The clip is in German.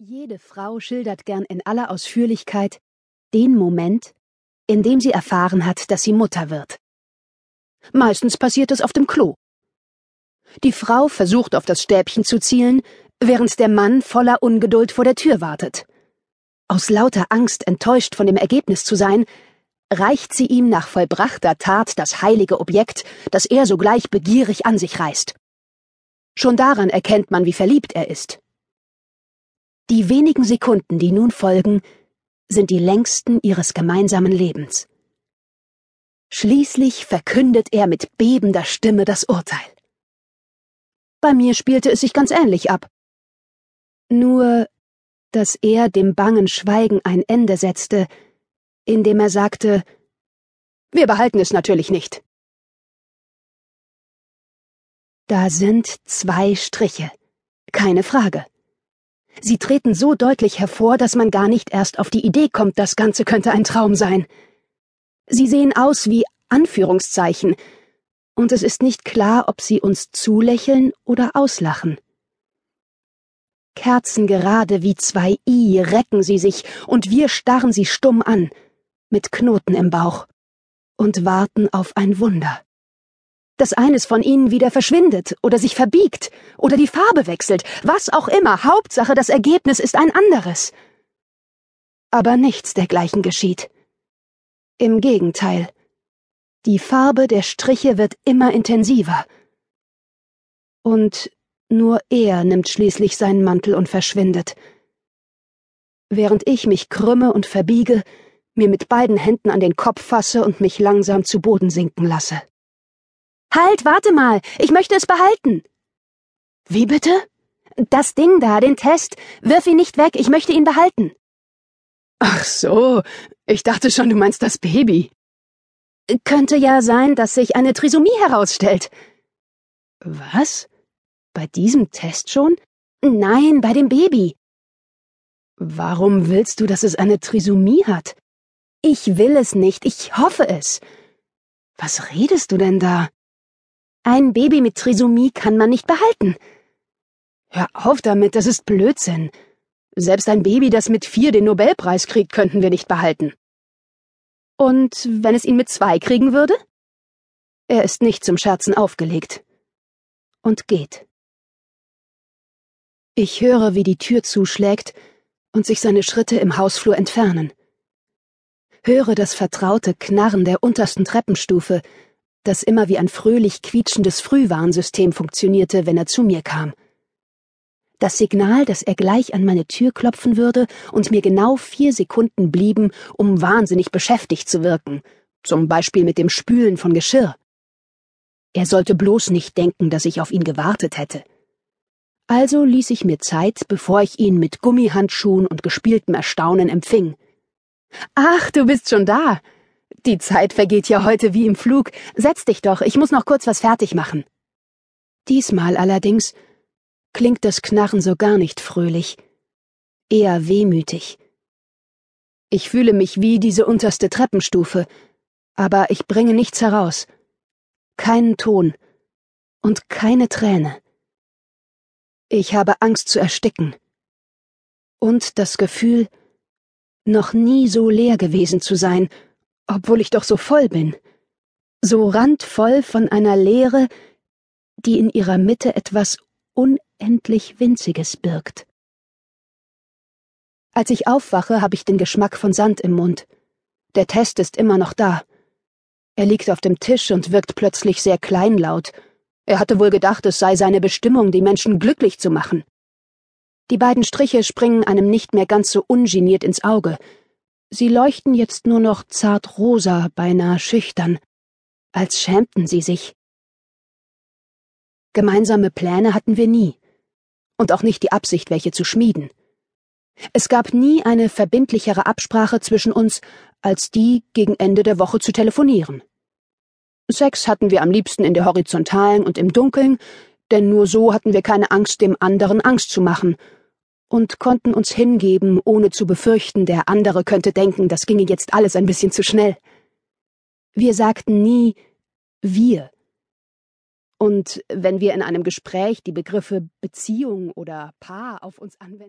Jede Frau schildert gern in aller Ausführlichkeit den Moment, in dem sie erfahren hat, dass sie Mutter wird. Meistens passiert es auf dem Klo. Die Frau versucht auf das Stäbchen zu zielen, während der Mann voller Ungeduld vor der Tür wartet. Aus lauter Angst, enttäuscht von dem Ergebnis zu sein, reicht sie ihm nach vollbrachter Tat das heilige Objekt, das er sogleich begierig an sich reißt. Schon daran erkennt man, wie verliebt er ist. Die wenigen Sekunden, die nun folgen, sind die längsten ihres gemeinsamen Lebens. Schließlich verkündet er mit bebender Stimme das Urteil. Bei mir spielte es sich ganz ähnlich ab. Nur, dass er dem bangen Schweigen ein Ende setzte, indem er sagte, wir behalten es natürlich nicht. Da sind zwei Striche. Keine Frage. Sie treten so deutlich hervor, dass man gar nicht erst auf die Idee kommt, das Ganze könnte ein Traum sein. Sie sehen aus wie Anführungszeichen, und es ist nicht klar, ob sie uns zulächeln oder auslachen. Kerzengerade wie zwei I recken sie sich, und wir starren sie stumm an, mit Knoten im Bauch, und warten auf ein Wunder dass eines von ihnen wieder verschwindet oder sich verbiegt oder die Farbe wechselt, was auch immer, Hauptsache das Ergebnis ist ein anderes. Aber nichts dergleichen geschieht. Im Gegenteil. Die Farbe der Striche wird immer intensiver. Und nur er nimmt schließlich seinen Mantel und verschwindet. Während ich mich krümme und verbiege, mir mit beiden Händen an den Kopf fasse und mich langsam zu Boden sinken lasse. Halt, warte mal, ich möchte es behalten. Wie bitte? Das Ding da, den Test. Wirf ihn nicht weg, ich möchte ihn behalten. Ach so, ich dachte schon, du meinst das Baby. Könnte ja sein, dass sich eine Trisomie herausstellt. Was? Bei diesem Test schon? Nein, bei dem Baby. Warum willst du, dass es eine Trisomie hat? Ich will es nicht, ich hoffe es. Was redest du denn da? Ein Baby mit Trisomie kann man nicht behalten. Hör auf damit, das ist Blödsinn. Selbst ein Baby, das mit vier den Nobelpreis kriegt, könnten wir nicht behalten. Und wenn es ihn mit zwei kriegen würde? Er ist nicht zum Scherzen aufgelegt. Und geht. Ich höre, wie die Tür zuschlägt und sich seine Schritte im Hausflur entfernen. Höre das vertraute Knarren der untersten Treppenstufe, das immer wie ein fröhlich quietschendes Frühwarnsystem funktionierte, wenn er zu mir kam. Das Signal, dass er gleich an meine Tür klopfen würde und mir genau vier Sekunden blieben, um wahnsinnig beschäftigt zu wirken, zum Beispiel mit dem Spülen von Geschirr. Er sollte bloß nicht denken, dass ich auf ihn gewartet hätte. Also ließ ich mir Zeit, bevor ich ihn mit Gummihandschuhen und gespieltem Erstaunen empfing. Ach, du bist schon da. Die Zeit vergeht ja heute wie im Flug. Setz dich doch, ich muss noch kurz was fertig machen. Diesmal allerdings klingt das Knarren so gar nicht fröhlich, eher wehmütig. Ich fühle mich wie diese unterste Treppenstufe, aber ich bringe nichts heraus. Keinen Ton und keine Träne. Ich habe Angst zu ersticken. Und das Gefühl, noch nie so leer gewesen zu sein obwohl ich doch so voll bin, so randvoll von einer Leere, die in ihrer Mitte etwas unendlich Winziges birgt. Als ich aufwache, habe ich den Geschmack von Sand im Mund. Der Test ist immer noch da. Er liegt auf dem Tisch und wirkt plötzlich sehr kleinlaut. Er hatte wohl gedacht, es sei seine Bestimmung, die Menschen glücklich zu machen. Die beiden Striche springen einem nicht mehr ganz so ungeniert ins Auge, Sie leuchten jetzt nur noch zart rosa, beinahe schüchtern, als schämten sie sich. Gemeinsame Pläne hatten wir nie, und auch nicht die Absicht, welche zu schmieden. Es gab nie eine verbindlichere Absprache zwischen uns, als die, gegen Ende der Woche zu telefonieren. Sex hatten wir am liebsten in der Horizontalen und im Dunkeln, denn nur so hatten wir keine Angst, dem anderen Angst zu machen und konnten uns hingeben, ohne zu befürchten, der andere könnte denken, das ginge jetzt alles ein bisschen zu schnell. Wir sagten nie wir. Und wenn wir in einem Gespräch die Begriffe Beziehung oder Paar auf uns anwenden,